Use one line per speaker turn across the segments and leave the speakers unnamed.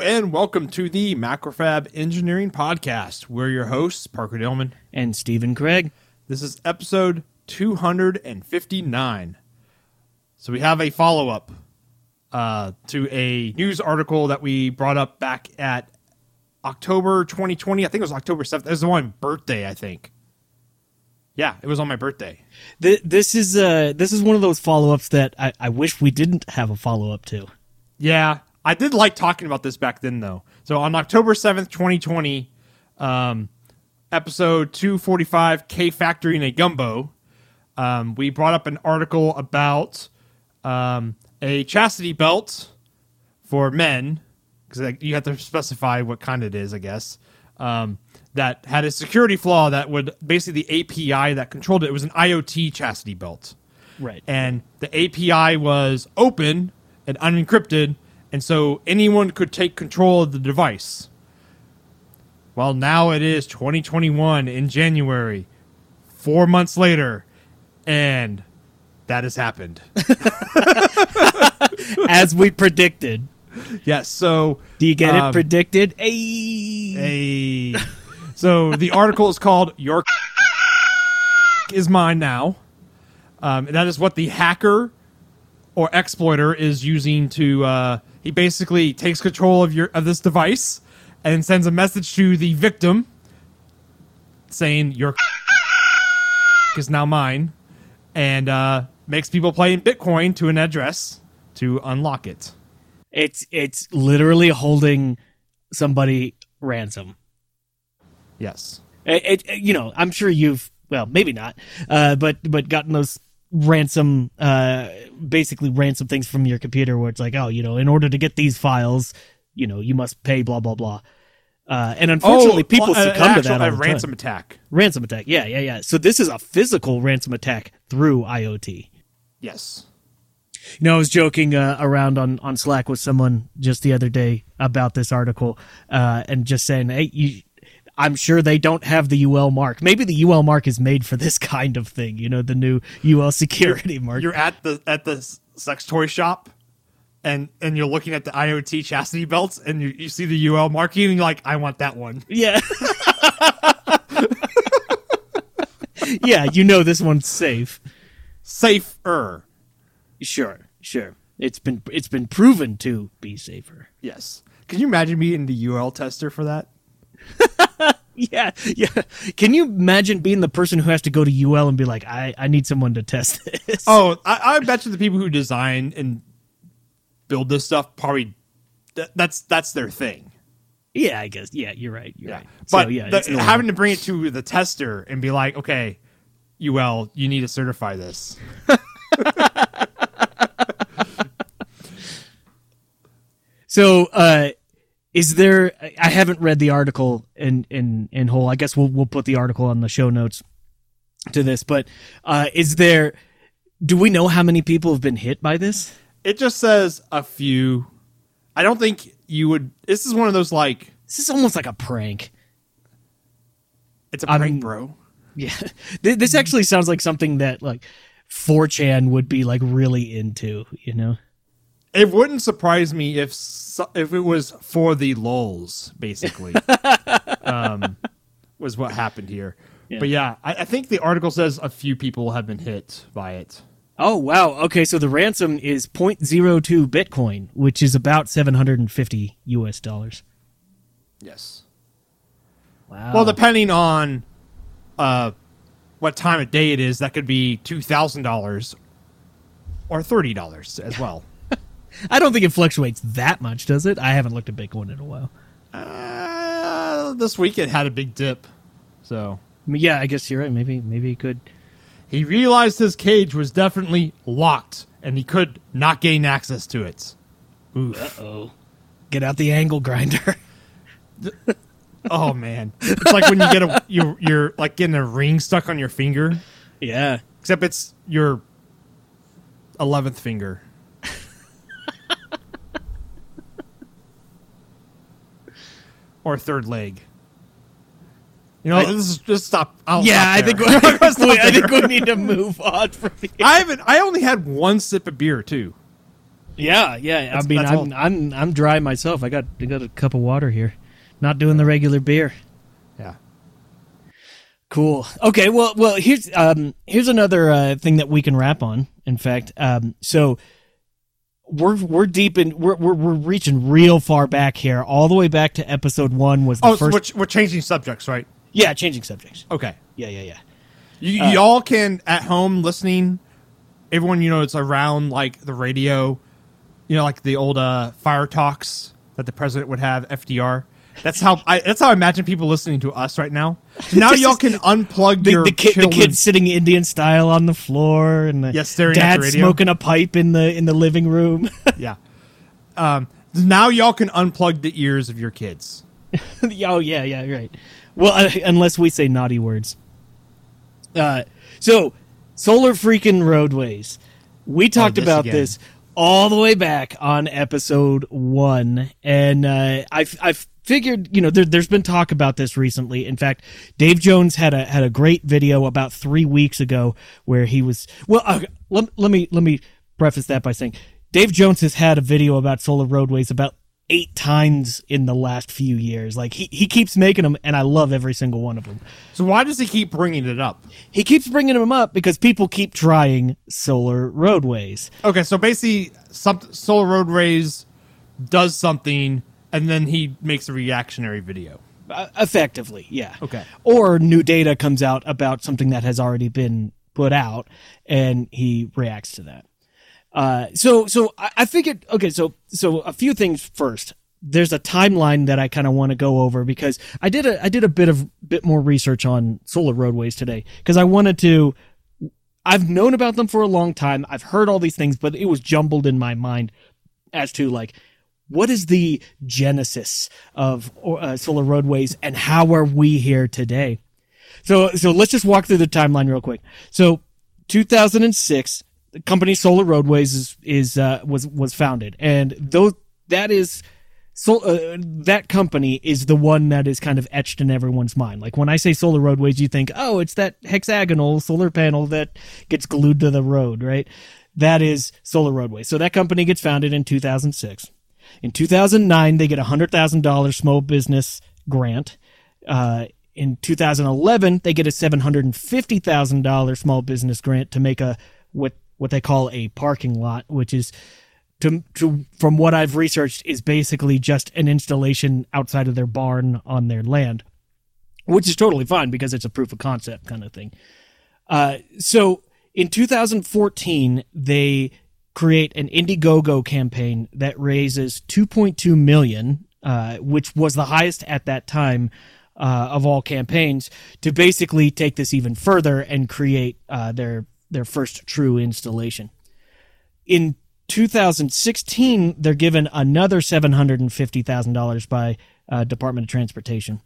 and welcome to the Macrofab Engineering Podcast. We're your hosts, Parker Dillmann.
And Stephen Craig.
This is episode 259. So we have a follow up uh, to a news article that we brought up back at October 2020. I think it was October 7th. It was my birthday, I think. Yeah, it was on my birthday.
Th- this is uh this is one of those follow ups that I, I wish we didn't have a follow up to.
Yeah, I did like talking about this back then, though. So on October 7th, 2020, um, episode 245, K-factoring a Gumbo, um, we brought up an article about um, a chastity belt for men, because you have to specify what kind it is, I guess, um, that had a security flaw that would basically the API that controlled it, it was an IoT chastity belt.
Right.
And the API was open and unencrypted, and so anyone could take control of the device. Well, now it is 2021 in January, four months later, and that has happened.
As we predicted.
yes. So,
Do you get
Um,
it predicted? Hey.
a so the article is called "Your is mine now." Um, and that is what the hacker or exploiter is using to. Uh, he basically takes control of your of this device and sends a message to the victim saying your is now mine, and uh, makes people play in Bitcoin to an address to unlock it.
It's it's literally holding somebody ransom.
Yes.
It, it, you know, I'm sure you've well, maybe not, uh, but but gotten those ransom, uh, basically ransom things from your computer where it's like, oh, you know, in order to get these files, you know, you must pay blah blah blah. Uh, and unfortunately, people
Oh, an
succumb to that all
a ransom
time.
attack.
Ransom attack, yeah, yeah, yeah. So this is a physical ransom attack through IoT.
Yes.
You know, I was joking uh, around on, on Slack with someone just the other day about this article, uh, and just saying, "Hey, you, I'm sure they don't have the UL mark. Maybe the UL mark is made for this kind of thing. You know, the new UL security mark.
you're at the at the sex toy shop and and you're looking at the IoT chastity belts and you, you see the UL marking and you're like, I want that one.
yeah, yeah. You know, this one's safe.
Safer.
Sure, sure. It's been it's been proven to be safer.
Yes. Can you imagine me in the UL tester for that?
Yeah, yeah. Can you imagine being the person who has to go to UL and be like, I, I need someone to test this?
Oh, I, I bet you the people who design and build this stuff probably that, that's that's their thing.
Yeah, I guess. Yeah, you're right. You're
Yeah.
right.
But
so, yeah,
the- having to bring it to the tester and be like, okay, UL, you need to certify this.
so, uh, is there? I haven't read the article in in in whole. I guess we'll we'll put the article on the show notes to this. But uh, is there? Do we know how many people have been hit by this?
It just says a few. I don't think you would. This is one of those like
This is almost like a prank.
it's a prank,
mean-
bro.
Yeah, this actually sounds like something that like 4chan would be like really into. You know?
It wouldn't surprise me if if it was for the lulls, basically. um, was what happened here.
Yeah.
But yeah, I, I think the article says a few people have been hit by it.
Oh wow. Okay, so the ransom is 0.02 Bitcoin, which is about 750 US dollars.
Yes.
Wow.
Well, depending on uh, what time of day it is, that could be two thousand dollars or thirty dollars as well.
I don't think it fluctuates that much, does it? I haven't looked at Bitcoin in a while.
Uh, this week it had a big dip, so
yeah, I guess you're right. Maybe maybe it could.
he realized his cage was definitely locked and he could not gain access to it. Oof.
Oh, get out the angle grinder.
Oh man, it's like when you get a you you're like getting a ring stuck on your finger,
yeah.
except it's your eleventh finger. Or third leg. You know,
I-
this is just stop. I'll
Yeah,
stop
I think we,
I'm stop
I think we need to move on from here.
I haven't. I only had one sip of beer too.
Yeah, yeah. I
That's-
mean,
that's
I'm. I'm I'm dry myself. I got I got a cup of water here. Not doing the regular beer.
Yeah.
Cool. Okay. Well, well. Here's um here's another uh, thing that we can wrap on. In fact, um, so we're we're deep in we're, we're we're reaching real far back here, all the way back to episode one was the
Oh, so
first.
we're, we're changing subjects, right?
yeah, changing subjects.
Okay.
Yeah, yeah, yeah.
You,
Uh,
y'all can at home listening. Everyone you know it's around like the radio, you know, like the old uh, fire talks that the president would have. FDR. That's how I. That's how I imagine people listening to us right now. So now y'all can unplug
The,
your
the kid, the kid sitting Indian style on the floor, and the
Yeah, staring
dad smoking a pipe in the in the living room.
Yeah. Um, now y'all can unplug the ears of your kids.
oh yeah, yeah, right. Well, uh, unless we say naughty words. Uh, so solar freaking roadways. We talked
this
about
again.
this all the way back on episode one, and uh, I I figured you know there, there's been talk about this recently. In fact, Dave Jones had a had a great video about three weeks ago where he was well. Uh, let, let me let me preface that by saying Dave Jones has had a video about solar roadways about eight times in the last few years. Like he, he keeps making them, and I love every single one of them.
So why does he keep bringing it up?
He keeps bringing them up because people keep trying solar roadways.
Okay, so basically, some Solar roadways does something, and then he makes a reactionary video.
Uh, effectively, yeah.
Okay.
Or new data comes out about something that has already been put out, and he reacts to that. Uh, so, so I, I figured. Okay, so so a few things first. There's a timeline that I kind of want to go over because I did a I did a bit of bit more research on solar roadways today because I wanted to. I've known about them for a long time. I've heard all these things, but it was jumbled in my mind as to like what is the genesis of uh, solar roadways and how are we here today so so let's just walk through the timeline real quick so 2006 the company solar roadways is, is uh, was was founded and though that is so uh, that company is the one that is kind of etched in everyone's mind. Like when I say solar roadways, you think, oh, it's that hexagonal solar panel that gets glued to the road, right? That is solar roadways. So that company gets founded in 2006. In 2009, they get a hundred thousand dollars small business grant. Uh, in 2011, they get a seven hundred and fifty thousand dollars small business grant to make a what what they call a parking lot, which is to, to from what I've researched is basically just an installation outside of their barn on their land, which is totally fine because it's a proof of concept kind of thing. Uh, so in 2014, they create an Indiegogo campaign that raises 2.2 million, uh, which was the highest at that time uh, of all campaigns, to basically take this even further and create uh, their their first true installation. In 2016, they're given another $750,000 by uh, Department of Transportation.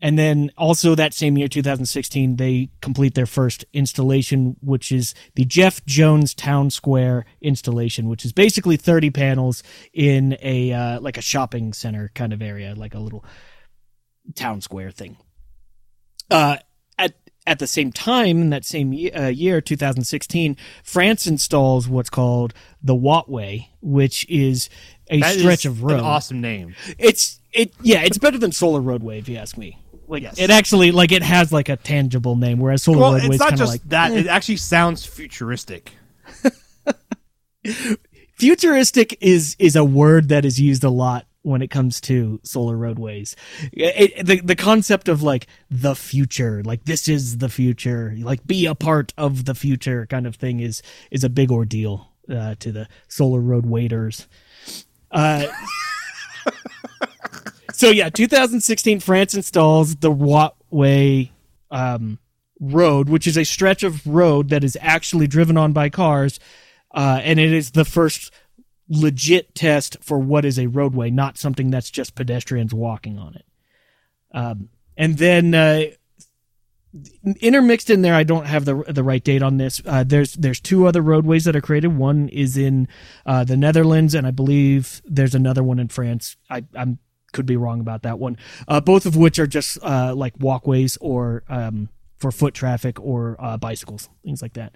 And then also that same year, 2016, they complete their first installation, which is the Jeff Jones Town Square installation, which is basically 30 panels in a uh, like a shopping center kind of area, like a little town square thing. Uh, at at the same time, in that same uh, year, 2016, France installs what's called the Wattway, which is a
That is
stretch of road.
An awesome name.
It's it yeah, it's better than Solar Roadway if you ask me. Like
Yes.
it actually like it has like a tangible name, whereas Solar
Well,
Roadway
it's not
kind of
just
like
that. It actually sounds futuristic.
futuristic is is a word that is used a lot when it comes to solar roadways. It, it- the the concept of like the future, like this is the future, like be a part of the future kind of thing is is a big ordeal uh, to the solar road waiters. Uh, so yeah, 2016, France installs the Wattway um, road, which is a stretch of road that is actually driven on by cars, uh, and it is the first legit test for what is a roadway, not something that's just pedestrians walking on it. Um, and then uh, intermixed in there, I don't have the the right date on this. Uh, there's there's two other roadways that are created. One is in uh, the Netherlands, and I believe there's another one in France. I I'm could be wrong about that one. Uh, both of which are just uh, like walkways or um, for foot traffic or uh, bicycles, things like that.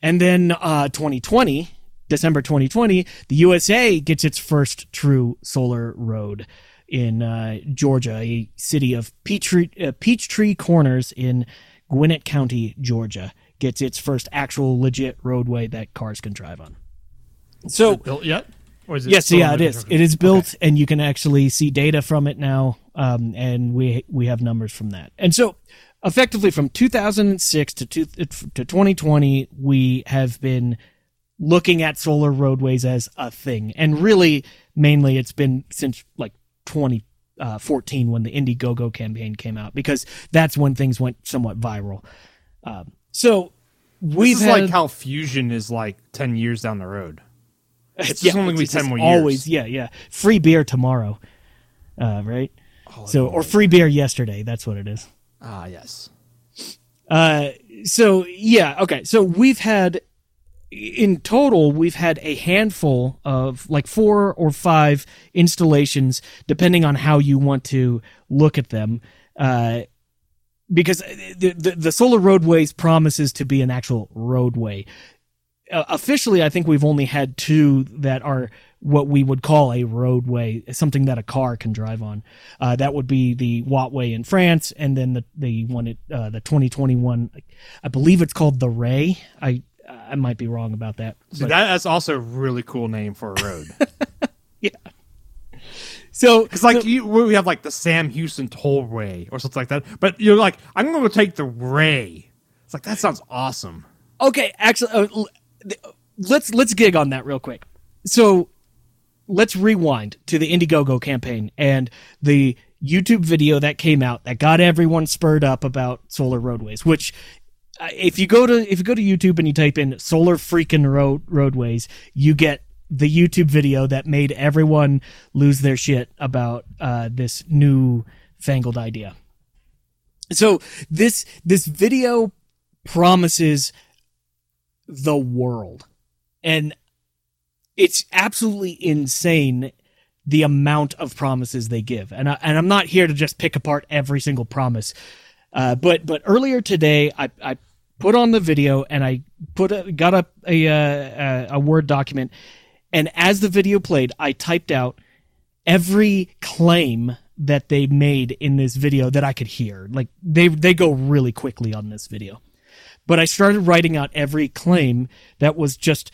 And then uh, 2020, December 2020, the USA gets its first true solar road in uh, Georgia, a city of Peachtree, uh, Peachtree Corners in Gwinnett County, Georgia, gets its first actual legit roadway that cars can drive on. So
built yet? Or is it
Yes, yeah, it is. It is built, and you can actually see data from it now, um, and we we have numbers from that. And so, effectively, from 2006 to two, to 2020, we have been looking at solar roadways as a thing, and really, mainly, it's been since like 2014 when the Indiegogo campaign came out, because that's when things went somewhat viral. Um, so. We've
This is
had,
like how fusion is like ten years down the road. It's
yeah,
only
it's
10
just
more
Always, yeah, yeah. Free beer tomorrow, uh, right? so, or free beer yesterday. That's what it is.
Ah, yes.
Uh, so yeah, okay. So we've had, in total, we've had a handful of like four or five installations, depending on how you want to look at them. Uh, because the, the the solar roadways promises to be an actual roadway. Uh, officially, I think we've only had two that are what we would call a roadway, something that a car can drive on. Uh, that would be the Wattway in France, and then the the one at uh, the 2021, I believe it's called the Ray. I I might be wrong about that.
See,
but-
that, that's also a really cool name for a road. Yeah.
So
Because like you, we have like the Sam Houston Tollway or something like that. But you're like, I'm going to take the Ray. It's like that sounds awesome.
Okay, actually, uh, let's let's gig on that real quick. So let's rewind to the Indiegogo campaign and the YouTube video that came out that got everyone spurred up about solar roadways. Which, uh, if you go to if you go to YouTube and you type in solar freaking road roadways, you get the YouTube video that made everyone lose their shit about uh, this new fangled idea. So this this video promises the world. And it's absolutely insane the amount of promises they give. And I, and I'm not here to just pick apart every single promise. Uh, but but earlier today I, I put on the video and I put a, got up a, uh, a a word document and as the video played I typed out every claim that they made in this video that I could hear. Like they they go really quickly on this video. But I started writing out every claim that was just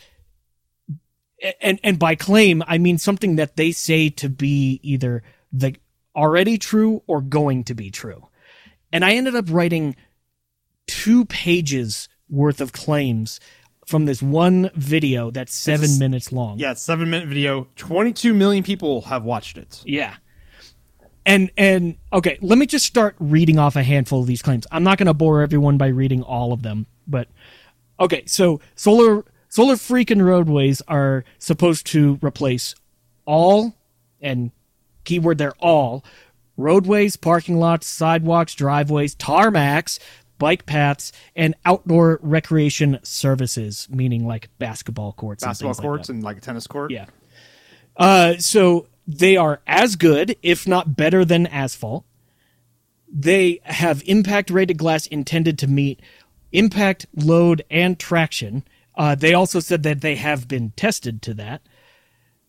and and by claim I mean something that they say to be either the already true or going to be true. And I ended up writing two pages worth of claims from this one video that's seven
It's-
minutes long.
Yeah, seven minute video. 22 million people have watched it.
Yeah. And and okay, let me just start reading off a handful of these claims. I'm not going to bore everyone by reading all of them, but okay, so solar solar freaking roadways are supposed to replace all and keyword they're all roadways, parking lots, sidewalks, driveways, tarmacs, bike paths, and outdoor recreation services, meaning like basketball courts,
Basketball
and like
courts
that.
and like a tennis court.
Yeah. Uh, so they are as good, if not better than asphalt. They have impact rated glass intended to meet impact, load, and traction. Uh, they also said that they have been tested to that.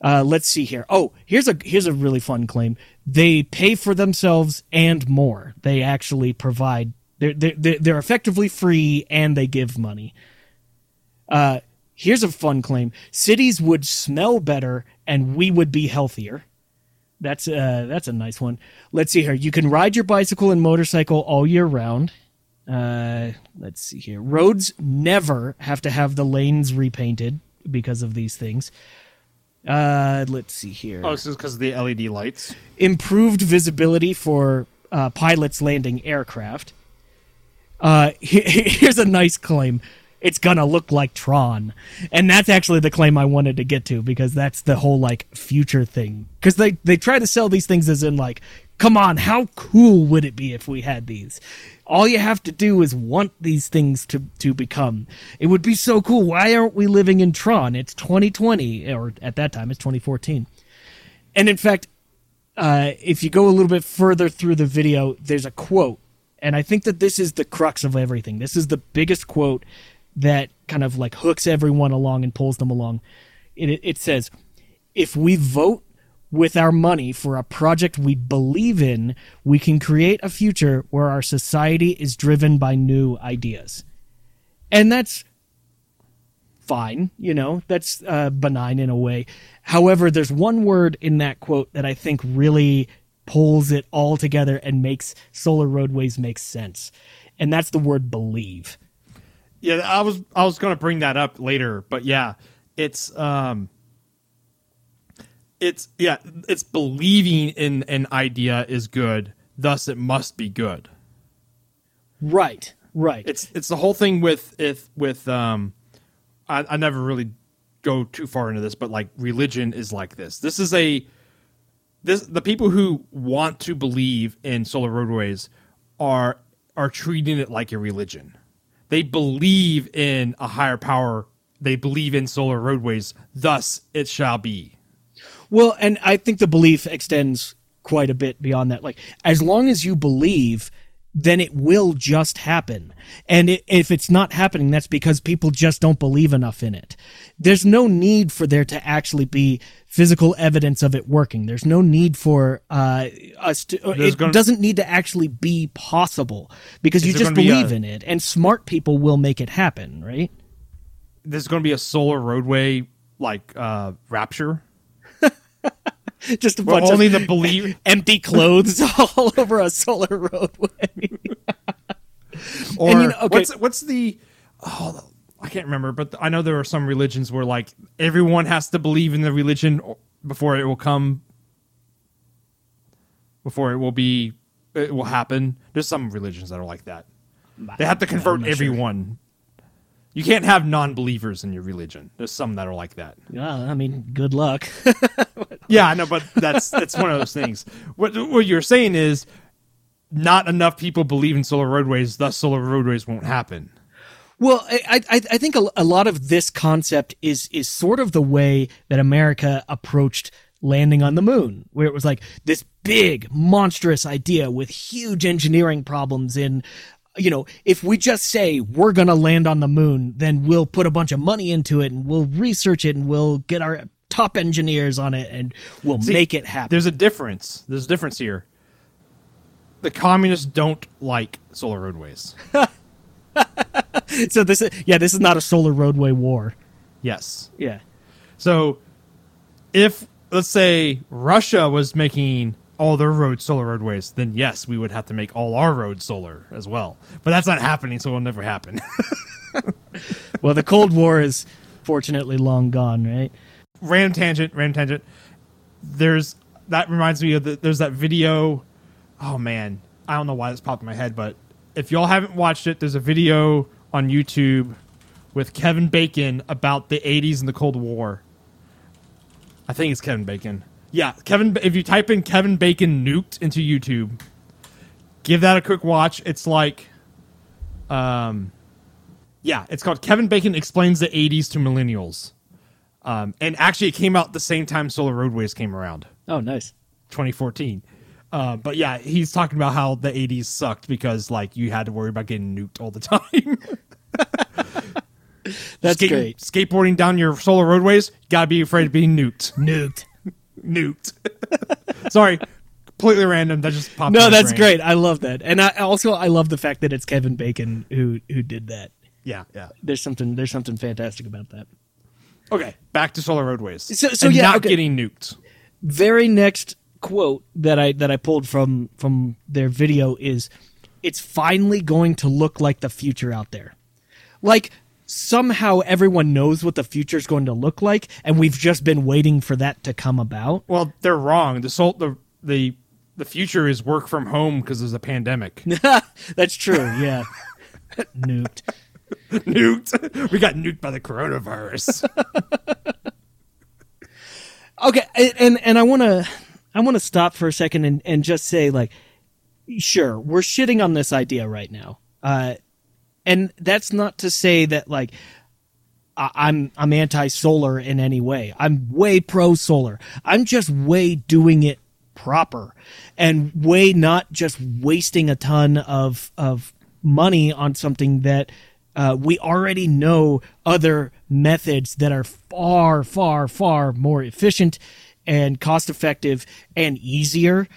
Uh, let's see here. Oh, here's a here's a really fun claim. They pay for themselves and more. They actually provide. They're they're they're effectively free and they give money. Uh, here's a fun claim: cities would smell better and we would be healthier. That's uh that's a nice one. Let's see here. You can ride your bicycle and motorcycle all year round. Uh, let's see here. Roads never have to have the lanes repainted because of these things. Uh, let's see here.
Oh, this is because of the LED lights.
Improved visibility for uh, pilots landing aircraft. Uh, here's a nice claim. It's gonna look like Tron, and that's actually the claim I wanted to get to because that's the whole like future thing. Because they they try to sell these things as in like, come on, how cool would it be if we had these? All you have to do is want these things to to become. It would be so cool. Why aren't we living in Tron? It's 2020, or at that time it's 2014. And in fact, uh, if you go a little bit further through the video, there's a quote, and I think that this is the crux of everything. This is the biggest quote that kind of like hooks everyone along and pulls them along. it, it says, if we vote with our money for a project we believe in, we can create a future where our society is driven by new ideas. And that's fine, you know, that's uh, benign in a way. However, there's one word in that quote that I think really pulls it all together and makes solar roadways make sense. And that's the word believe.
Yeah, I was I was going to bring that up later, but yeah, it's um it's yeah, it's believing in an idea is good, thus it must be good.
Right. Right.
It's it's the whole thing with if with um I, I never really go too far into this, but like religion is like this. This is a this the people who want to believe in solar roadways are are treating it like a religion. They believe in a higher power. They believe in solar roadways. Thus, it shall be.
Well, and I think the belief extends quite a bit beyond that. Like, as long as you believe, then it will just happen. And it, if it's not happening, that's because people just don't believe enough in it. There's no need for there to actually be physical evidence of it working. There's no need for uh, us to.
There's
it
gonna-
doesn't need to actually be possible because you just believe
a-
in it, and smart people will make it happen, right?
There's going to be a solar roadway like uh rapture.
Just a
Where
bunch
only
of
the believe
empty clothes all over a solar roadway.
or
And you know- okay.
what's what's the oh I can't remember, but I know there are some religions where like everyone has to believe in the religion before it will come before it will be it will happen. There's some religions that are like that. They have to convert
not sure.
everyone. You can't have non-believers in your religion. There's some that are like that.
Well, I mean, good luck.
Yeah, I know, but that's that's one of those things. What what you're saying is not enough people believe in solar roadways, thus solar roadways won't happen.
Well, I, I, I think a, a lot of this concept is is sort of the way that America approached landing on the moon, where it was like this big, monstrous idea with huge engineering problems in. You know, if we just say we're gonna land on the moon, then we'll put a bunch of money into it and we'll research it and we'll get our top engineers on it and we'll make it happen.
There's a difference. There's a difference here. The communists don't like solar roadways.
So this is yeah, this is not a solar roadway war.
Yes.
Yeah.
So if let's say Russia was making all their roads solar roadways, then yes, we would have to make all our roads solar as well. But that's not happening, so it'll never happen.
Well, the Cold War is fortunately long gone, right?
random tangent, random tangent. There's that reminds me of the, there's that video. Oh man, I don't know why this popped in my head, but if y'all haven't watched it, there's a video on YouTube with Kevin Bacon about the 80s and the Cold War. I think it's Kevin Bacon. Yeah, Kevin. If you type in Kevin Bacon nuked into YouTube, give that a quick watch. It's like, um, yeah, it's called Kevin Bacon explains the 80s to millennials. Um, and actually, it came out the same time Solar Roadways came around,
Oh, nice.
2014. Uh, but yeah, he's talking about how the 80s sucked because like you had to worry about getting nuked all the time.
That's
Skate-
great.
Skateboarding down your solar roadways, you gotta be afraid of being nuked.
Nuked.
Nuked. Sorry, completely random. That just popped.
No, that's
brain.
great. I love that, and I also I love the fact that it's Kevin Bacon who who did that.
Yeah, yeah.
There's something there's something fantastic about that.
Okay, back to solar roadways.
So- so
and
yeah,
not
okay.
getting nuked.
Very next quote that I that I pulled from from their video is, "It's finally going to look like the future out there." Like somehow everyone knows what the future is going to look like, and we've just been waiting for that to come about.
Well, they're wrong. The sol- the the the future is work from home because there's a pandemic.
That's true. Yeah. Nuked.
nuked. We got nuked by the coronavirus.
Okay, and and, and I want to I want to stop for a second and and just say like sure, we're shitting on this idea right now. Uh and that's not to say that like I'm I'm anti-solar in any way. I'm way pro solar. I'm just way doing it proper and way not just wasting a ton of of money on something that Uh, we already know other methods that are far, far, far more efficient and cost effective and easier.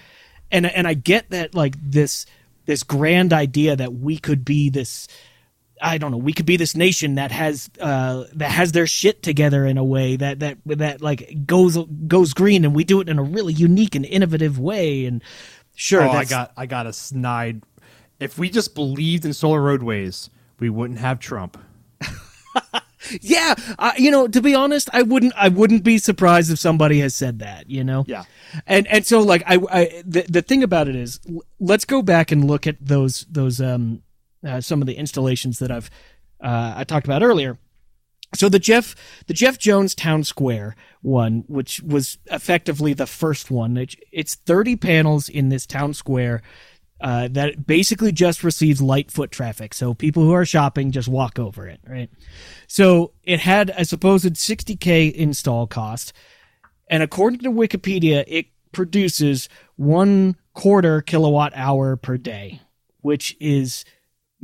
And and I get that like this this grand idea that we could be this I don't know. We could be this nation that has uh, that has their shit together in a way that that that like goes goes green, and we do it in a really unique and innovative way. And sure,
oh, I got I got a snide. If we just believed in solar roadways, we wouldn't have Trump.
yeah, uh, you know, to be honest, I wouldn't I wouldn't be surprised if somebody has said that. You know.
Yeah.
And and so like I, I the the thing about it is, let's go back and look at those those um uh, some of the installations that I've uh, I talked about earlier. So the Jeff the Jeff Jones Town Square one, which was effectively the first one, it's 30 panels in this town square uh, that basically just receives light foot traffic. So people who are shopping just walk over it, right? So it had a supposed 60k install cost, and according to Wikipedia, it produces one quarter kilowatt hour per day, which is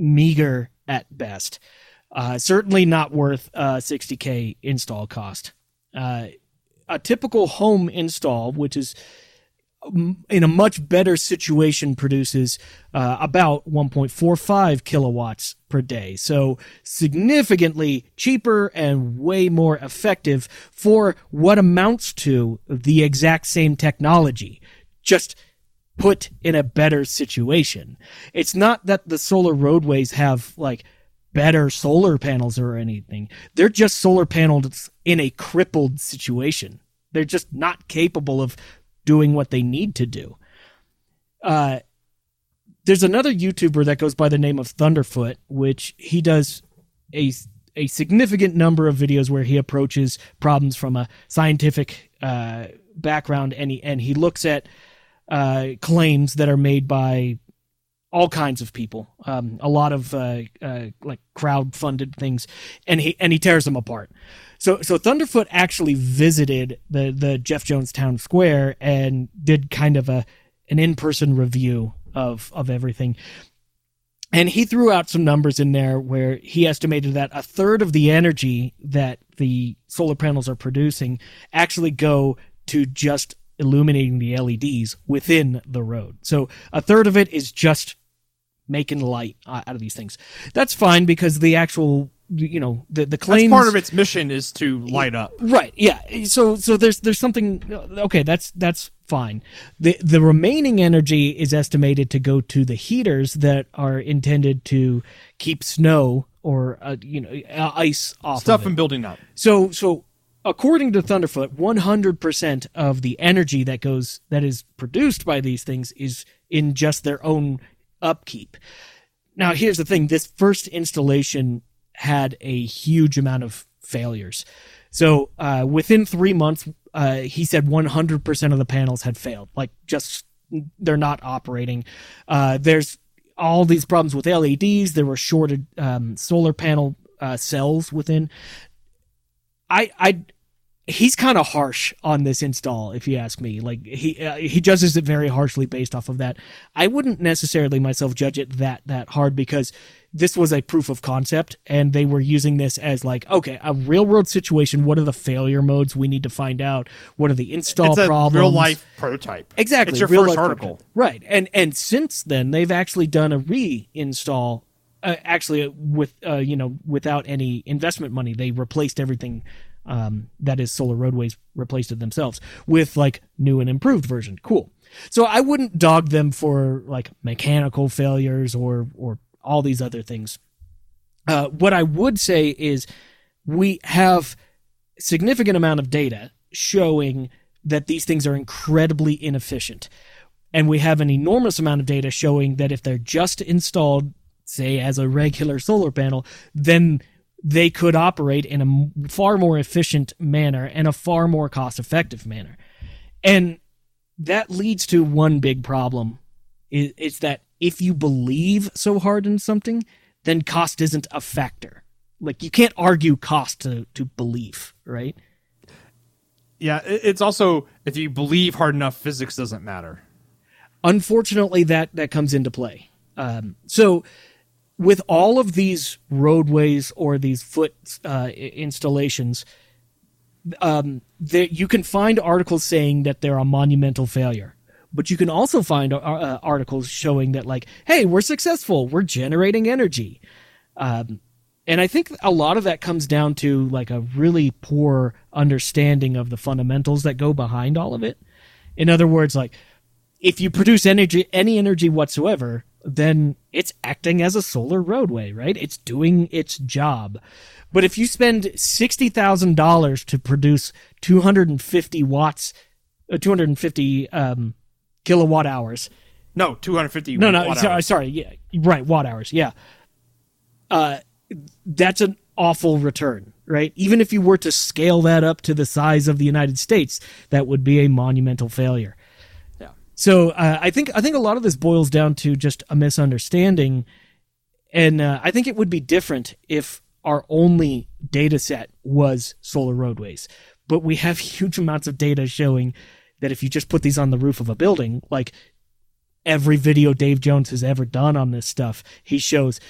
meager at best. Uh, certainly not worth uh, 60k install cost. Uh, a typical home install, which is in a much better situation, produces uh, about 1.45 kilowatts per day. So significantly cheaper and way more effective for what amounts to the exact same technology. Just put in a better situation. It's not that the solar roadways have like better solar panels or anything. They're just solar panels in a crippled situation. They're just not capable of doing what they need to do. Uh, there's another YouTuber that goes by the name of Thunderfoot, which he does a a significant number of videos where he approaches problems from a scientific uh, background, and he and he looks at uh, claims that are made by all kinds of people, um, a lot of uh, uh, like crowd funded things, and he and he tears them apart. So so Thunderfoot actually visited the the Jeff Jones Town Square and did kind of a an in person review of of everything. And he threw out some numbers in there where he estimated that a third of the energy that the solar panels are producing actually go to just illuminating the LEDs within the road. So a third of it is just making light uh, out of these things. That's fine because the actual you know the the claims
that's part of its mission is to light up.
Right yeah. So so there's there's something uh, okay that's that's fine. The the remaining energy is estimated to go to the heaters that are intended to keep snow or uh, you know uh, ice off
stuff
of
and building up.
So so according to Thunderfoot, 100% of the energy that goes that is produced by these things is in just their own upkeep. Now, here's the thing: this first installation had a huge amount of failures. So uh, within three months, uh, he said 100% of the panels had failed. Like, just they're not operating. Uh, there's all these problems with LEDs. There were shorted um, solar panel uh, cells within. I I he's kind of harsh on this install if you ask me. Like he uh, he judges it very harshly based off of that. I wouldn't necessarily myself judge it that that hard because this was a proof of concept and they were using this as like okay a real world situation. What are the failure modes we need to find out? What are the install
it's a
problems?
real life prototype.
Exactly
it's your first article.
prototype. right and and since then they've actually done a reinstall uh, actually with uh, you know without any investment money they replaced everything um, that is solar roadways replaced it themselves with like new and improved version. Cool. So i wouldn't dog them for like mechanical failures or or all these other things. Uh, what i would say is we have significant amount of data showing that these things are incredibly inefficient. And we have an enormous amount of data showing that if they're just installed say as a regular solar panel then they could operate in a far more efficient manner and a far more cost effective manner. And that leads to one big problem is, is that if you believe so hard in something, then cost isn't a factor. Like you can't argue cost to, to belief, right?
Yeah, it's also if you believe hard enough, physics doesn't matter.
Unfortunately, that that comes into play. Um, so with all of these roadways or these foot uh, installations, um, you can find articles saying that they're a monumental failure. But you can also find uh, uh, articles showing that, like, hey, we're successful, we're generating energy. Um, and I think a lot of that comes down to like a really poor understanding of the fundamentals that go behind all of it. In other words, like if you produce energy, any energy whatsoever, then it's acting as a solar roadway, right? It's doing its job. But if you spend $60,000 to produce 250 watts, uh, 250 um, kilowatt hours.
No, 250
No, no, sorry, sorry. Yeah, right, watt hours. Yeah. Uh, that's an awful return, right? Even if you were to scale that up to the size of the United States, that would be a monumental failure. So uh, I think I think a lot of this boils down to just a misunderstanding, and uh, I think it would be different if our only data set was solar roadways. But we have huge amounts of data showing that if you just put these on the roof of a building, like every video Dave Jones has ever done on this stuff, he shows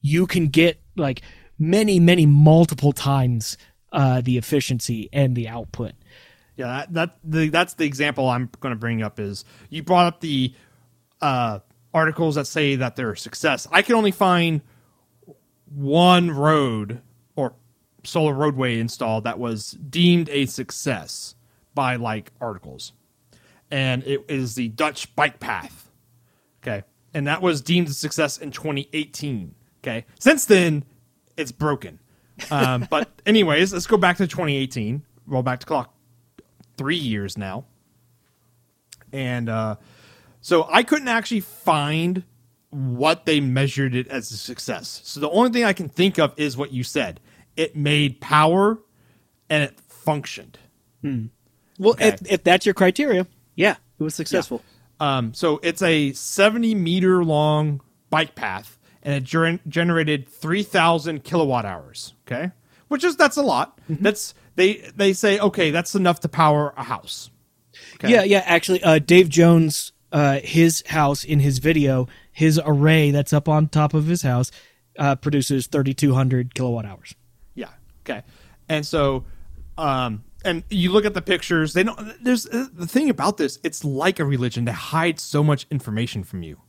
you can get like many, many multiple times uh, the efficiency and the output.
Yeah, that, that the, that's the example I'm going to bring up. Is you brought up the uh, articles that say that they're a success. I can only find one road or solar roadway installed that was deemed a success by like articles, and it is the Dutch bike path. Okay, and that was deemed a success in 2018. Okay. Since then, it's broken. Um, but anyways, let's go back to 2018. Roll back to clock three years now. And uh, so I couldn't actually find what they measured it as a success. So the only thing I can think of is what you said. It made power and it functioned.
Hmm. Well, okay. if, if, that's your criteria, yeah, it was successful.
Yeah. Um, so it's a 70 meter long bike path and it ger- generated 3000 kilowatt hours okay which is that's a lot mm-hmm. that's they they say okay that's enough to power a house
okay? yeah yeah actually uh, dave jones uh, his house in his video his array that's up on top of his house uh, produces 3200 kilowatt hours
yeah okay and so um and you look at the pictures they don't there's uh, the thing about this it's like a religion they hide so much information from you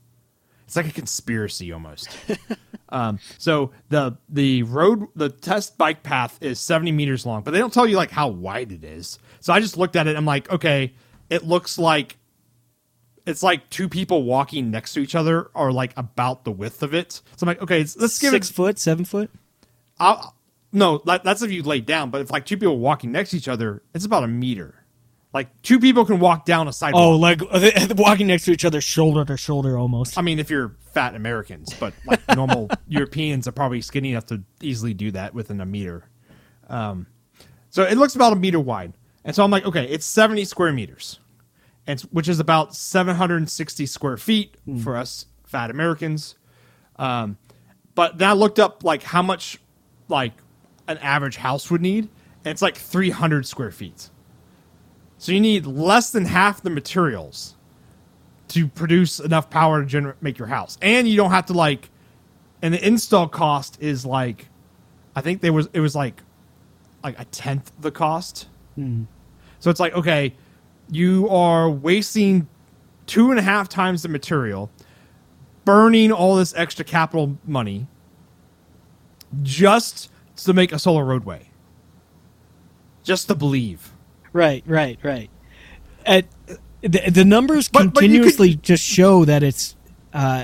it's like a conspiracy almost. um, so the the road the test bike path is 70 meters long, but they don't tell you like how wide it is. So I just looked at it. I'm like, okay, it looks like it's like two people walking next to each other are like about the width of it. So I'm like, okay, let's give
six
it
foot, seven foot.
I'll, no, that's if you lay down. But if like two people walking next to each other, it's about a meter. Like two people can walk down a sidewalk.
Oh, like walking next to each other, shoulder to shoulder, almost.
I mean, if you're fat Americans, but like normal Europeans are probably skinny enough to easily do that within a meter. Um, so it looks about a meter wide, and so I'm like, okay, it's 70 square meters, and which is about 760 square feet mm. for us fat Americans. Um, but then I looked up like how much like an average house would need, and it's like 300 square feet. So you need less than half the materials to produce enough power to generate make your house. And you don't have to like and the install cost is like I think there was it was like like a tenth the cost.
Mm.
So it's like, okay, you are wasting two and a half times the material, burning all this extra capital money just to make a solar roadway. Just to believe.
Right, right, right. At, the, the numbers but, continuously but could, just show that it's uh,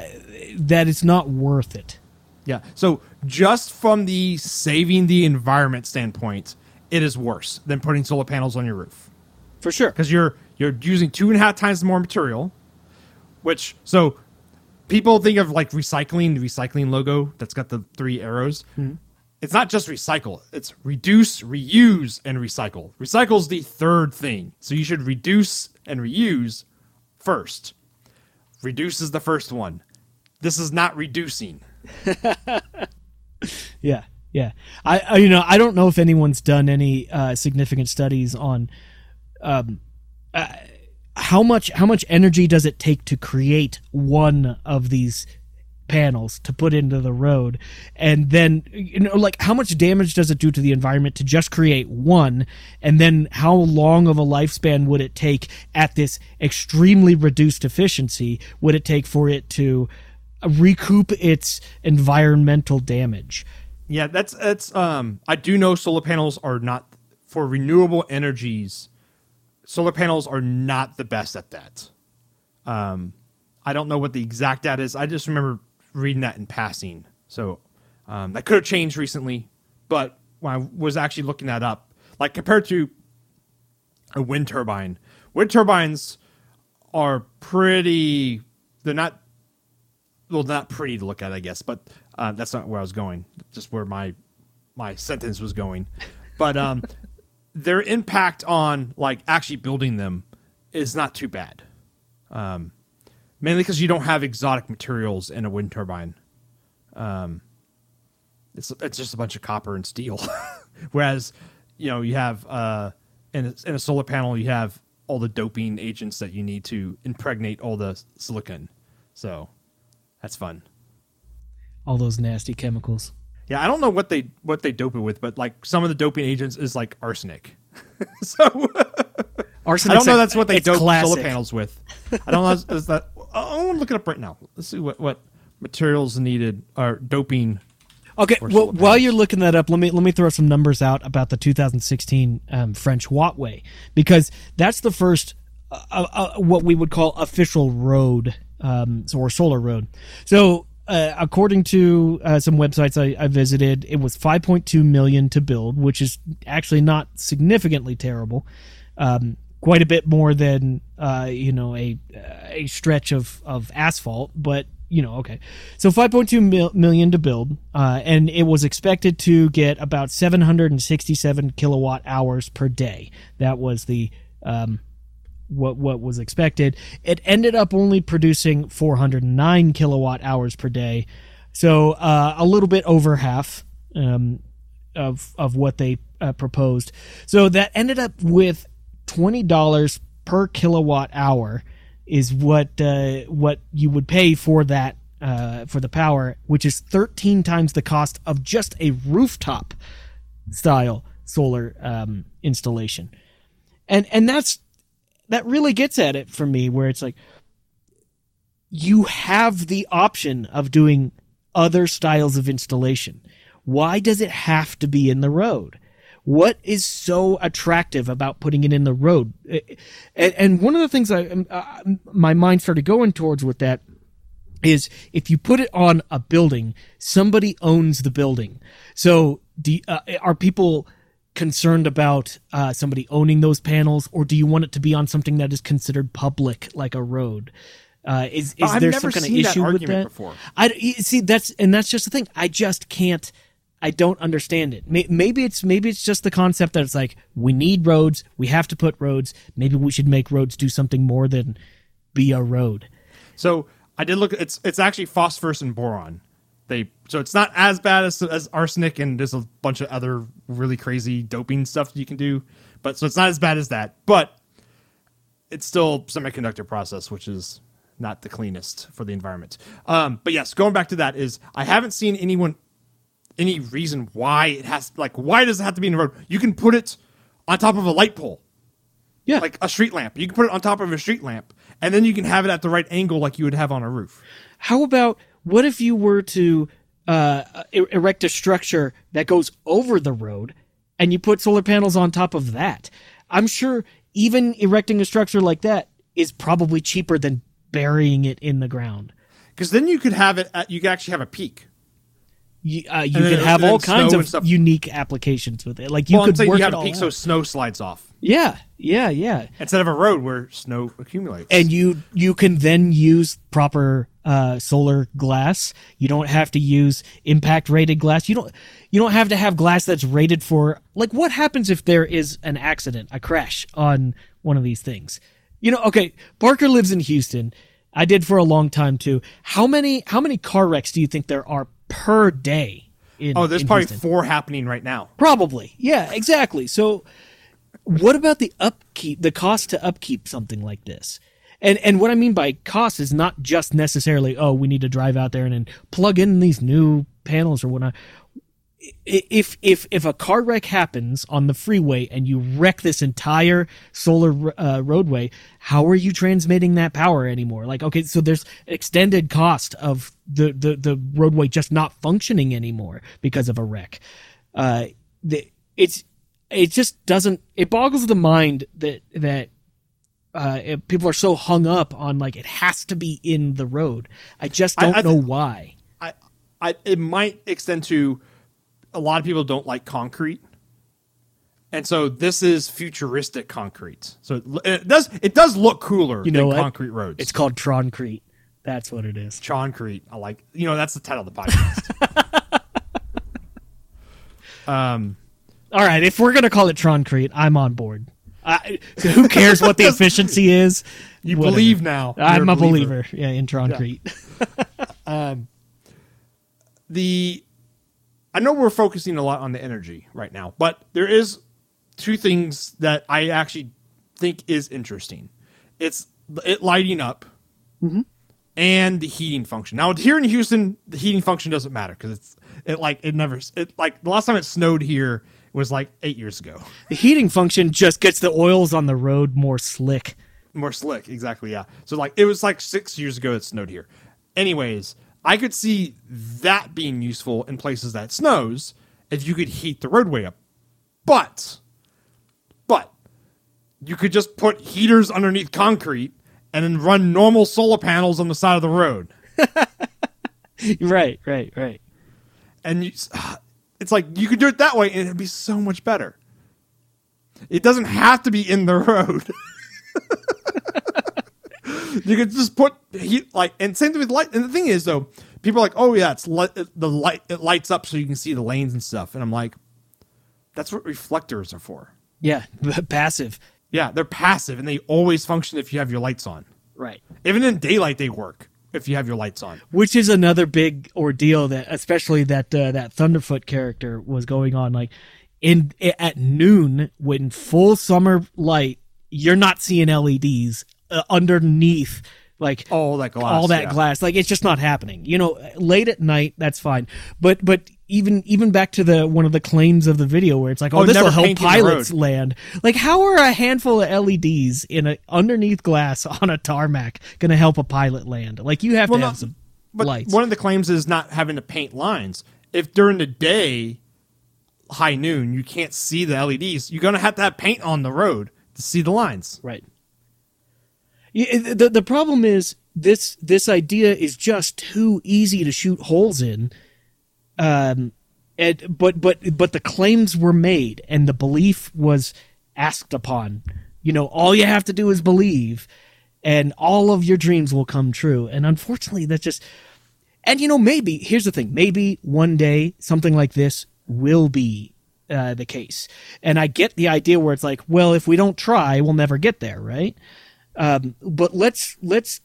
that it's not worth it.
Yeah. So just from the saving the environment standpoint, it is worse than putting solar panels on your roof.
For sure.
Because you're you're using two and a half times more material, which so people think of like recycling, the recycling logo that's got the three arrows.
Mm-hmm
it's not just recycle it's reduce reuse and recycle. Recycle is the third thing. So you should reduce and reuse first. Reduce is the first one. This is not reducing.
Yeah yeah. I, I, you know i don't know if anyone's done any uh, significant studies on um, uh, how much how much energy does it take to create one of these panels to put into the road and then you know like how much damage does it do to the environment to just create one and then how long of a lifespan would it take at this extremely reduced efficiency would it take for it to recoup its environmental damage
Yeah, that's that's um I do know solar panels are not for renewable energies. Solar panels are not the best at that. Um I don't know what the exact data is. I just remember reading that in passing. So um, that could have changed recently, but when I was actually looking that up, like compared to a wind turbine, wind turbines are pretty. They're not well, not pretty to look at, I guess, but uh, that's not where I was going. Just where my my sentence was going. But um, their impact on like actually building them is not too bad. Um, mainly because you don't have exotic materials in a wind turbine. Um, it's it's just a bunch of copper and steel, whereas you know you have uh, in a, in a solar panel you have all the doping agents that you need to impregnate all the silicon. So that's fun.
all those nasty chemicals
Yeah, I don't know what they what they dope it with, but like some of the doping agents is like arsenic. so arsenic. I don't know that's what they dope
classic.
solar panels with. I don't know. That? I want to look it up right now. Let's see what what materials needed are doping.
Okay, well, while
panels.
you're looking that up, let me let me throw some numbers out about the 2016 um, French Wattway because that's the first uh, uh, what we would call official road um, or solar road. So, uh, according to uh, some websites I, I visited, it was 5.2 million to build, which is actually not significantly terrible. Um, quite a bit more than uh, you know a a stretch of of asphalt, but you know okay. So 5.2 mil- million to build, uh, and it was expected to get about 767 kilowatt hours per day. That was the um, what what was expected. It ended up only producing 409 kilowatt hours per day, so uh, a little bit over half um, of of what they uh, proposed. So that ended up with twenty dollars per kilowatt hour is what uh, what you would pay for that uh, for the power, which is 13 times the cost of just a rooftop style solar um, installation, and and that's that really gets at it for me, where it's like you have the option of doing other styles of installation. Why does it have to be in the road? What is so attractive about putting it in the road? And, and one of the things I, um, uh, my mind started going towards with that is if you put it on a building, somebody owns the building. So, do, uh, are people concerned about uh, somebody owning those panels, or do you want it to be on something that is considered public, like a road? Uh, is is
I've
there some kind of issue with that?
before.
I see that's and that's just the thing. I just can't. I don't understand it. Maybe it's maybe it's just the concept that it's like we need roads, we have to put roads. Maybe we should make roads do something more than be a road.
So I did look. It's it's actually phosphorus and boron. They so it's not as bad as as arsenic, and there's a bunch of other really crazy doping stuff you can do. But so it's not as bad as that. But it's still semiconductor process, which is not the cleanest for the environment. Um, but yes, going back to that is I haven't seen anyone any reason why it has like why does it have to be in the road? You can put it on top of a light pole
Yeah,
like a street lamp. You can put it on top of a street lamp, and then you can have it at the right angle, like you would have on a roof.
How about what if you were to uh, er- erect a structure that goes over the road and you put solar panels on top of that? I'm sure even erecting a structure like that is probably cheaper than burying it in the ground.
Because then you could have it. At, you could actually have a peak.
You, uh, you could have all kinds of unique applications with it. Like you
well,
could work
you have
it
a peak so snow slides off
Yeah, yeah, yeah.
instead of a road where snow accumulates.
and you you can then use proper uh, solar glass. You don't have to use impact rated glass. You don't you don't have to have glass that's rated for like what happens if there is an accident, a crash on one of these things. You know, okay, Parker lives in Houston. I did for a long time too. How many how many car wrecks do you think there are per day? In,
oh, there's probably
Houston?
four happening right now.
Probably. Yeah, exactly. So what about the upkeep, the cost to upkeep something like this? And and what I mean by cost is not just necessarily oh we need to drive out there and, and plug in these new panels or whatnot. I- If if if a car wreck happens on the freeway and you wreck this entire solar uh, roadway, how are you transmitting that power anymore? Like okay, so there's extended cost of the the the roadway just not functioning anymore because of a wreck. Uh, the, it's it just doesn't it boggles the mind that that uh, people are so hung up on like it has to be in the road. I just don't
I
know
th-
why.
I, I, it might extend to a lot of people don't like concrete, and so this is futuristic concrete. So it, it does it does look cooler
You know
than
what?
concrete roads.
It's called Troncrete. That's what it is.
Troncrete. I like you know that's the title of the podcast. um,
All right, if we're gonna call it Troncrete, I'm on board. I, who cares what the efficiency is?
you
Whatever.
believe now. You're
I'm a believer. Yeah, in Troncrete. Um.
the I know we're focusing a lot on the energy right now, but there is two things that I actually think is interesting. It's it lighting up mm-hmm. and the heating function. Now here in Houston, the heating function doesn't matter because it's it like it never it like the last time it snowed here was like eight years ago.
The heating function just gets the oils on the road more slick.
More slick, exactly. Yeah. So like it was like six years ago it snowed here. Anyways, I could see that being useful in places that snows if you could heat the roadway up. But, but you could just put heaters underneath concrete and then run normal solar panels on the side of the road.
right, right, right.
And you, it's like you could do it that way and it'd be so much better. It doesn't have to be in the road. You could just put heat like and same thing with light. And the thing is though, people are like, oh yeah, it's light, the light it lights up so you can see the lanes and stuff. And I'm like, that's what reflectors are for.
Yeah, passive.
Yeah, they're passive and they always function if you have your lights on.
Right.
Even in daylight, they work if you have your lights on.
which is another big ordeal that especially that uh, that thunderfoot character was going on like in at noon when full summer light you're not seeing leds uh, underneath like
All that glass,
all that
yeah.
glass like it's just not happening you know late at night that's fine but but even even back to the one of the claims of the video where it's like oh,
Oh,
this will help pilots land like how are a handful of leds in a underneath glass on a tarmac gonna help a pilot land like you have
Well,
to have some
But
lights
one of the claims is not having to paint lines. If during the day, high noon, you can't see the LEDs, you're gonna have to have paint on the road to see the lines.
Right. The the problem is this this idea is just too easy to shoot holes in. Um, and but but but the claims were made and the belief was asked upon. You know, all you have to do is believe, and all of your dreams will come true. And unfortunately, that just and you know maybe here's the thing maybe one day something like this will be uh, the case and i get the idea where it's like well if we don't try we'll never get there right um, but let's let's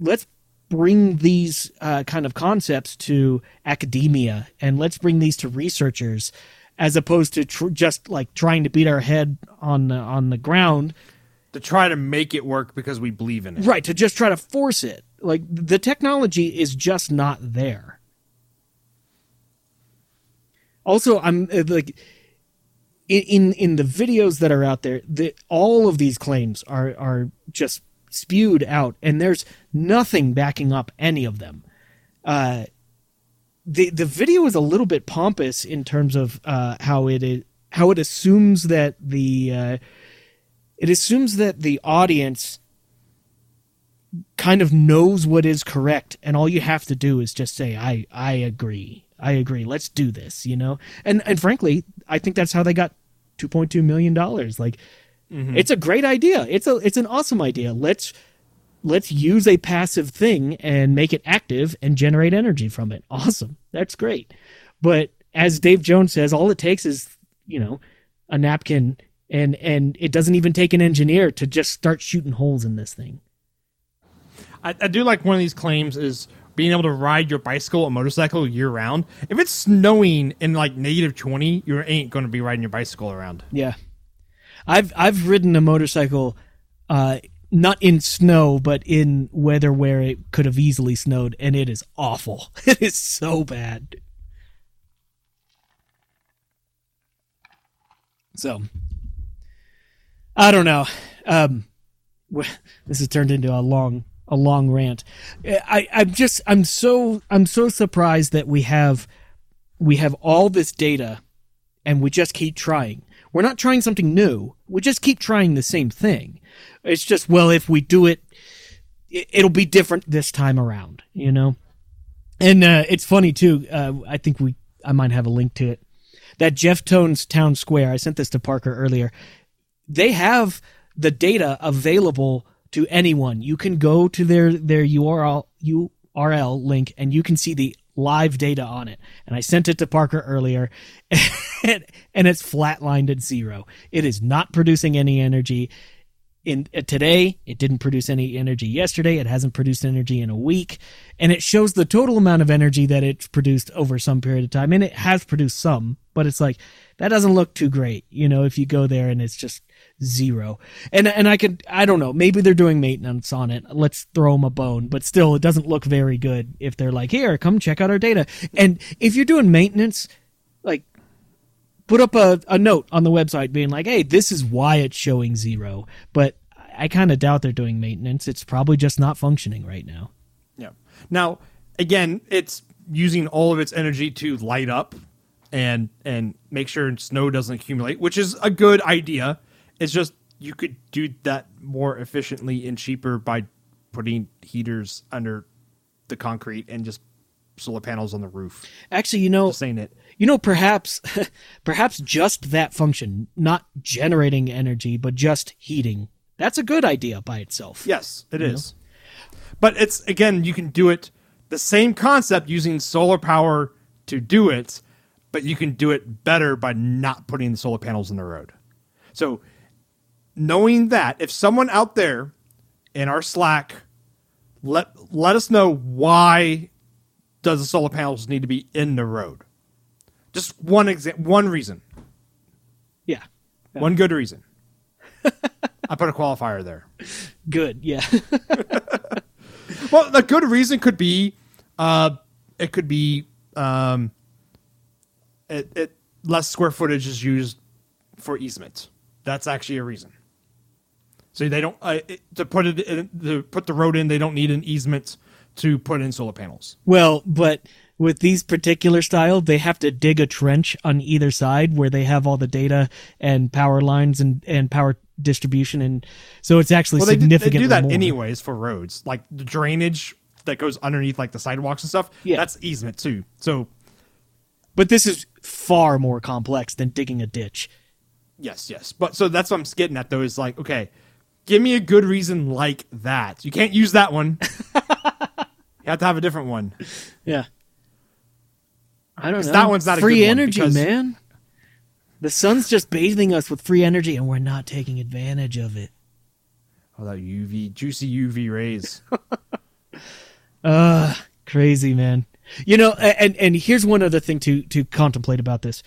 let's bring these uh, kind of concepts to academia and let's bring these to researchers as opposed to tr- just like trying to beat our head on the, on the ground.
To try to make it work because we believe in it.
right to just try to force it. Like the technology is just not there. Also i'm uh, like in in, the videos that are out there the, all of these claims are are just spewed out and there's nothing backing up any of them. Uh the the video is a little bit pompous in terms of uh how it is how it assumes that the uh it assumes that the audience kind of knows what is correct and all you have to do is just say i i agree. I agree. Let's do this you know? And and frankly i think that's how they got 2.2 million dollars. Like mm-hmm. it's a great idea. It's a it's an awesome idea. Let's let's use a passive thing and make it active and generate energy from it. Awesome. That's great. But as dave jones says all it takes is you know a napkin and and it doesn't even take an engineer to just start shooting holes in this thing.
I, I do like one of these claims is being able to ride your bicycle or motorcycle year round. If it's snowing in like negative 20, you ain't going to be riding your bicycle around.
Yeah. I've I've ridden a motorcycle uh not in snow, but in weather where it could have easily snowed, and it is awful. It is so bad. So, I don't know. Um, this has turned into a long, a long rant. I, I'm just, I'm so, I'm so surprised that we have, we have all this data, and we just keep trying. We're not trying something new. We just keep trying the same thing. It's just, well, if we do it, it- it'll be different this time around, you know? And uh, it's funny, too. Uh, I think we, I might have a link to it. That Jeff Jones Town Square, I sent this to Parker earlier. They have the data available to anyone. You can go to their, their URL, URL link and you can see the live data on it. And I sent it to Parker earlier and, and it's flatlined at zero. It is not producing any energy in uh, today it didn't produce any energy yesterday it hasn't produced energy in a week and it shows the total amount of energy that it's produced over some period of time and it has produced some but it's like that doesn't look too great you know if you go there and it's just zero and and i could i don't know maybe they're doing maintenance on it let's throw them a bone but still it doesn't look very good if they're like here come check out our data and if you're doing maintenance like put up a, a note on the website being like, hey, this is why it's showing zero. But I kind of doubt they're doing maintenance. It's probably just not functioning right now.
Yeah. Now, again, it's using all of its energy to light up and and make sure snow doesn't accumulate, which is a good idea. It's just you could do that more efficiently and cheaper by putting heaters under the concrete and just solar panels on the roof.
Actually, you know,
Just saying it.
you know, perhaps, perhaps just that function, not generating energy, but just heating. That's a good idea by itself.
Yes, it is. But it's again, you can do it the same concept using solar power to do it, but you can do it better by not putting the solar panels in the road. So, knowing that, if someone out there in our Slack let let us know why does the solar panels need to be in the road? Just one exa- one reason,
Yeah.
one good reason. I put a qualifier there.
Good. Yeah.
Well, a good reason could be, uh, it could be, um, it, it less square footage is used for easement. That's actually a reason. So they don't uh, it, to put it in, to put the road in. They don't need an easement to put in solar panels.
well, but with these particular style, they have to dig a trench on either side where they have all the data and power lines and, and power distribution. And so it's actually
Well, they, do- they do that
more.
anyways for roads, like the drainage that goes underneath like the sidewalks and stuff.
Yeah.
that's easement too. So
But this is far more complex than digging a ditch.
Yes, yes. But so that's what I'm getting at though is like, okay, give me a good reason like that. You can't use that one. you have to have a different one.
Yeah. I don't know.
that one's not a
free energy,
because-
man. The sun's just bathing us with free energy, and we're not taking advantage of it.
Oh, that UV, juicy UV rays.
Uh crazy, man. You know, and and here's one other thing to to contemplate about this.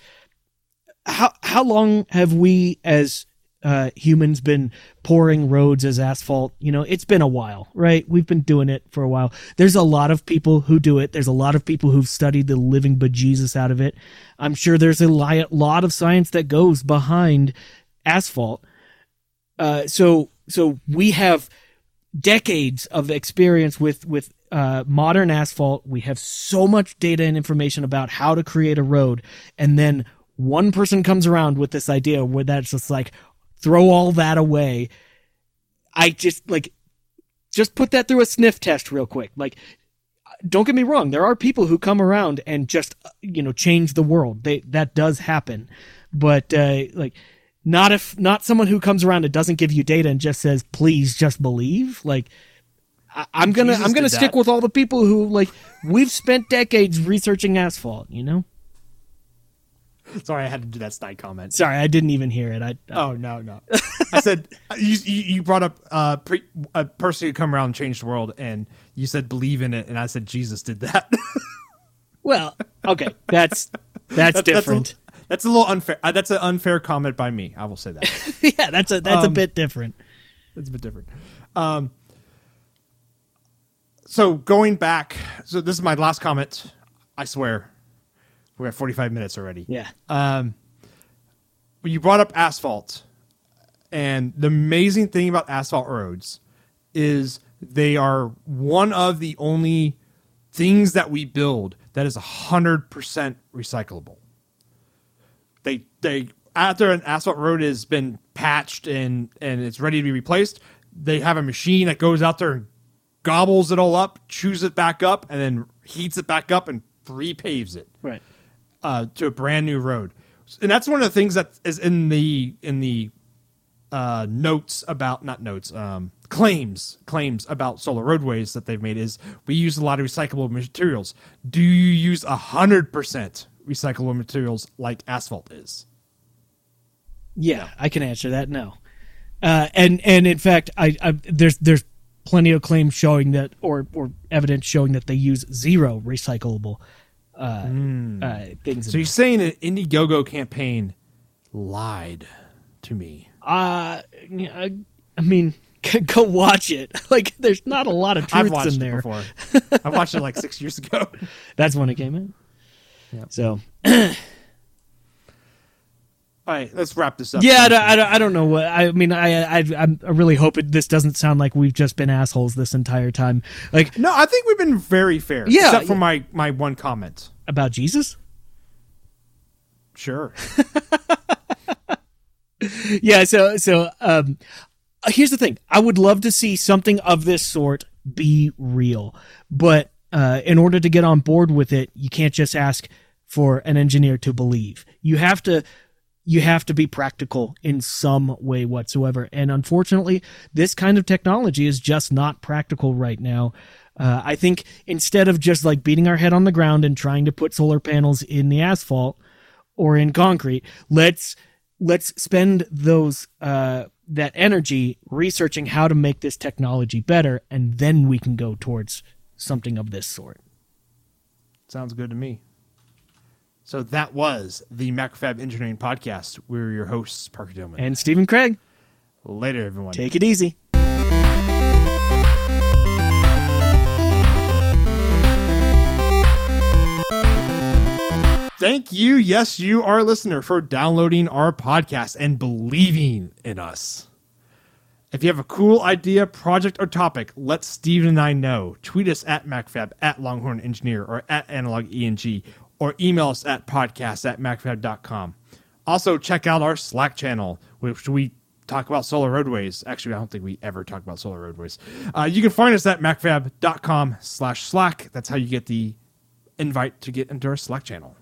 How how long have we as uh, humans been pouring roads as asphalt? You know, it's been a while, right? We've been doing it for a while. There's a lot of people who do it. There's a lot of people who've studied the living bejesus out of it. I'm sure there's a lot of science that goes behind asphalt. Uh, so so we have decades of experience with with uh, modern asphalt. We have so much data and information about how to create a road, and then one person comes around with this idea where that's just like throw all that away. I just like just put that through a sniff test real quick. Like, don't get me wrong, there are people who come around and just uh, you know change the world. They that does happen, but uh, like not if not someone who comes around and doesn't give you data and just says please just believe like I, i'm gonna
Jesus
i'm gonna stick
that.
with all the people who like we've spent decades researching asphalt you know
Sorry, I had to do that snide comment.
sorry i didn't even hear it i
Oh no, no. I said you, you brought up uh, pre, a person who come around and change the world, and you said believe in it, and I said Jesus did that.
well okay that's that's, different
That's a, that's a little unfair. Uh, that's an unfair comment by me. I will say that.
yeah that's a that's a
Um,
bit different
It's a bit different. Um, so going back, so this is my last comment. I swear, we're at 45 minutes already.
Yeah.
Um, you brought up asphalt, and the amazing thing about asphalt roads is they are one of the only things that we build that is 100% recyclable. They they after an asphalt road has been patched and and it's ready to be replaced, they have a machine that goes out there and gobbles it all up, chews it back up, and then heats it back up and repaves it
Right.
Uh, to a brand new road. And that's one of the things that is in the in the uh, notes about not notes um, claims claims about solar roadways that they've made is we use a lot of recyclable materials. Do you use a hundred percent recyclable materials like asphalt is?
Yeah, I can answer that. No, uh, and and in fact, I, I there's there's plenty of claims showing that, or or evidence showing that they use zero recyclable uh, uh, things.
So you're saying an Indiegogo campaign lied to me?
uh, I mean, go watch it. Like, there's not a lot of
I've
truths
watched
in
it
there.
before. I watched it like six years ago.
That's when it came in.
Yep.
So
All right, let's wrap this up.
yeah, I, don't- I, don't- I don't know what I mean. I I I'm- I really hope it, this doesn't sound like we've just been assholes this entire time. Like
No, I think we've been very fair.
Yeah,
except for
yeah.
my my one comment.
about Jesus.
Sure.
yeah so so um here's the thing i would love to see something of this sort be real but uh in order to get on board with it you can't just ask for an engineer to believe you have to you have to be practical in some way whatsoever. And unfortunately this kind of technology is just not practical right now. Uh, i think instead of just like beating our head on the ground and trying to put solar panels in the asphalt or in concrete let's let's spend those uh, that energy researching how to make this technology better and then we can go towards something of this sort.
Sounds good to me. So that was the Macrofab Engineering Podcast. We're your hosts, Parker Dillmann.
and stephen Kraig
Later, everyone.
take it easy
Thank you, yes, you, our listener, for downloading our podcast and believing in us. If you have a cool idea, project, or topic, let Stephen and I know. Tweet us at MacroFab, at Longhorn Engineer, or at Analog ENG, or email us at podcast at MacroFab.com. Also, check out our Slack channel, which we talk about solar roadways. Actually, I don't think we ever talk about solar roadways. Uh, you can find us at MacroFab.com slash Slack. That's how you get the invite to get into our Slack channel.